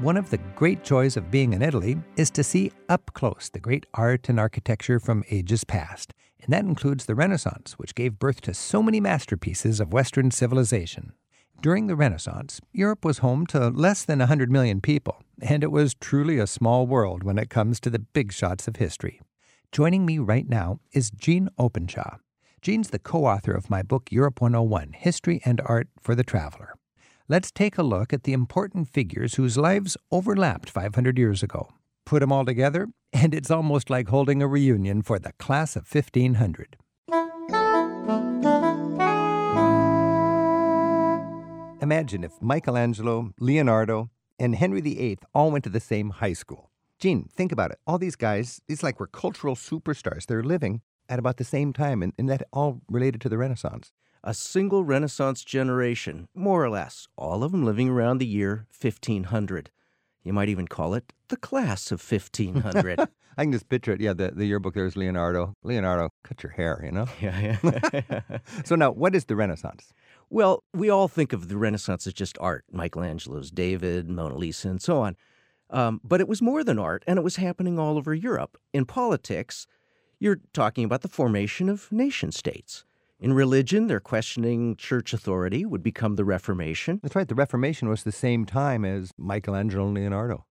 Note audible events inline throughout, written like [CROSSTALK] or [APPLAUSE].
One of the great joys of being in Italy is to see up close the great art and architecture from ages past, and that includes the Renaissance, which gave birth to so many masterpieces of Western civilization. During the Renaissance, Europe was home to less than 100 million people, and it was truly a small world when it comes to the big shots of history. Joining me right now is Gene Openshaw. Gene's the co author of my book Europe 101 History and Art for the Traveler let's take a look at the important figures whose lives overlapped 500 years ago. Put them all together, and it's almost like holding a reunion for the class of 1500. Imagine if Michelangelo, Leonardo, and Henry VIII all went to the same high school. Gene, think about it. All these guys, it's like we're cultural superstars. They're living at about the same time, and, and that all related to the Renaissance a single Renaissance generation, more or less, all of them living around the year 1500. You might even call it the class of 1500. [LAUGHS] I can just picture it. Yeah, the, the yearbook there is Leonardo. Leonardo, cut your hair, you know? [LAUGHS] Yeah, yeah. [LAUGHS] so now, what is the Renaissance? Well, we all think of the Renaissance as just art Michelangelo's David, Mona Lisa, and so on. Um, but it was more than art, and it was happening all over Europe. In politics, you're talking about the formation of nation states. In religion, they're questioning church authority, would become the Reformation. That's right. The Reformation was the same time as Michelangelo and Leonardo.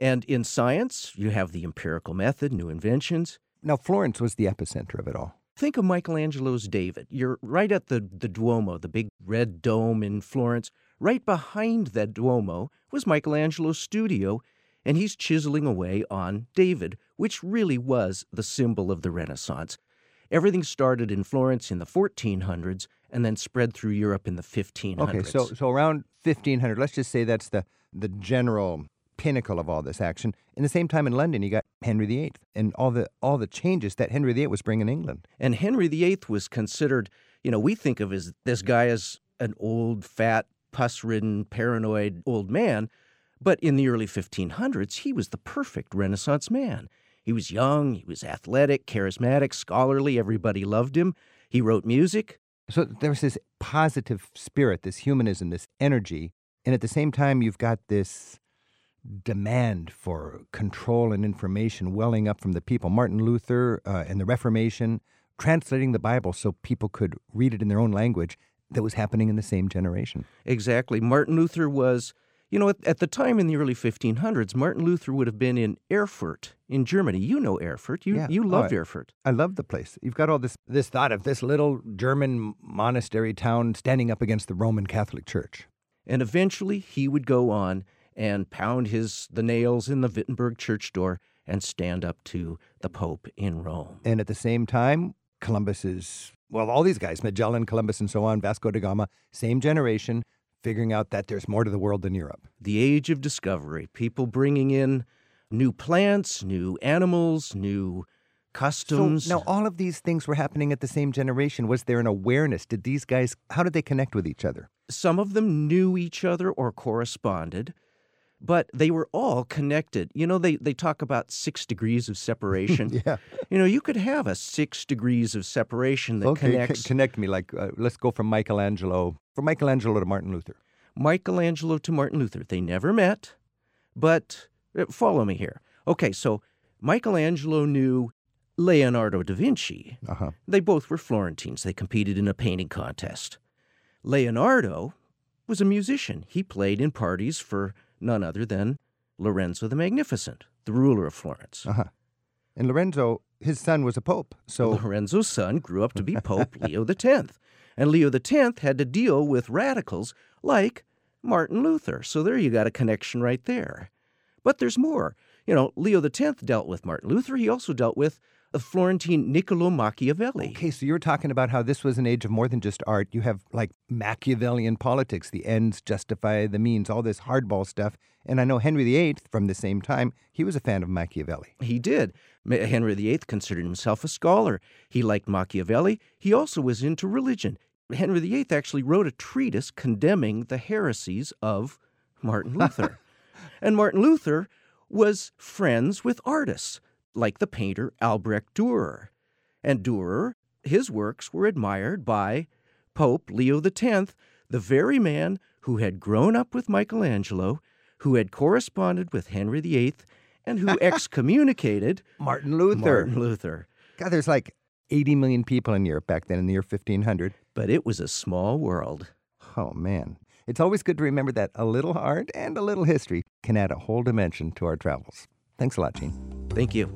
And in science, you have the empirical method, new inventions. Now, Florence was the epicenter of it all. Think of Michelangelo's David. You're right at the, the Duomo, the big red dome in Florence. Right behind that Duomo was Michelangelo's studio, and he's chiseling away on David, which really was the symbol of the Renaissance. Everything started in Florence in the 1400s and then spread through Europe in the 1500s. Okay, so so around 1500, let's just say that's the the general pinnacle of all this action. In the same time in London, you got Henry VIII and all the all the changes that Henry VIII was bringing England. And Henry VIII was considered, you know, we think of as this guy as an old, fat, pus-ridden, paranoid old man, but in the early 1500s, he was the perfect Renaissance man. He was young, he was athletic, charismatic, scholarly, everybody loved him. He wrote music. So there was this positive spirit, this humanism, this energy. And at the same time, you've got this demand for control and information welling up from the people. Martin Luther uh, and the Reformation, translating the Bible so people could read it in their own language that was happening in the same generation. Exactly. Martin Luther was you know, at, at, the time in the early 1500s, Martin Luther would have been in Erfurt in Germany. You know Erfurt. You yeah. you oh, loved oh, Erfurt. I love the place. You've got all this this thought of this little German monastery town standing up against the Roman Catholic Church. And eventually, he would go on and pound his the nails in the Wittenberg church door and stand up to the Pope in Rome. And at the same time, Columbus is well, all these guys, Magellan, Columbus, and so on, Vasco da Gama, same generation figuring out that there's more to the world than Europe. The age of discovery, people bringing in new plants, new animals, new customs. So now all of these things were happening at the same generation. Was there an awareness? Did these guys how did they connect with each other? Some of them knew each other or corresponded, but they were all connected. You know, they, they talk about six degrees of [LAUGHS] separation. yeah. You know, you could have a six degrees of separation that okay, connects. C- connect me. Like, uh, let's go from Michelangelo from Michelangelo to Martin Luther. Michelangelo to Martin Luther. They never met, but uh, follow me here. Okay, so Michelangelo knew Leonardo da Vinci. Uh-huh. They both were Florentines. They competed in a painting contest. Leonardo was a musician. He played in parties for none other than Lorenzo the Magnificent, the ruler of Florence. Uh-huh. And Lorenzo, his son was a pope. So [LAUGHS] Lorenzo's son grew up to be Pope Leo X. And Leo X had to deal with radicals like Martin Luther. So there you got a connection right there. But there's more. You know, Leo X dealt with Martin Luther. He also dealt with the Florentine Niccolo Machiavelli. Okay, so you're talking about how this was an age of more than just art. You have like Machiavellian politics, the ends justify the means, all this hardball stuff. And I know Henry VIII, from the same time, he was a fan of Machiavelli. He did. Henry VIII considered himself a scholar. He liked Machiavelli. He also was into religion. Henry VIII actually wrote a treatise condemning the heresies of Martin Luther. [LAUGHS] and Martin Luther was friends with artists like the painter Albrecht Dürer. And Dürer, his works were admired by Pope Leo X, the very man who had grown up with Michelangelo, who had corresponded with Henry VIII, and who [LAUGHS] excommunicated Martin Luther. Martin Luther. God, there's like 80 million people in Europe back then in the year 1500. But it was a small world. Oh, man. It's always good to remember that a little art and a little history can add a whole dimension to our travels. Thanks a lot, Gene. Thank you.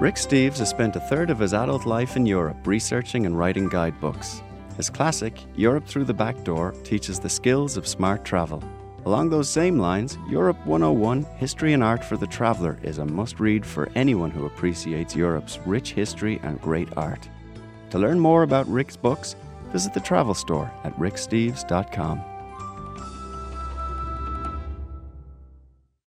Rick Steves has spent a third of his adult life in Europe researching and writing guidebooks. His classic, Europe Through the Back Door, teaches the skills of smart travel. Along those same lines, Europe 101 History and Art for the Traveller is a must read for anyone who appreciates Europe's rich history and great art. To learn more about Rick's books, visit the travel store at ricksteves.com.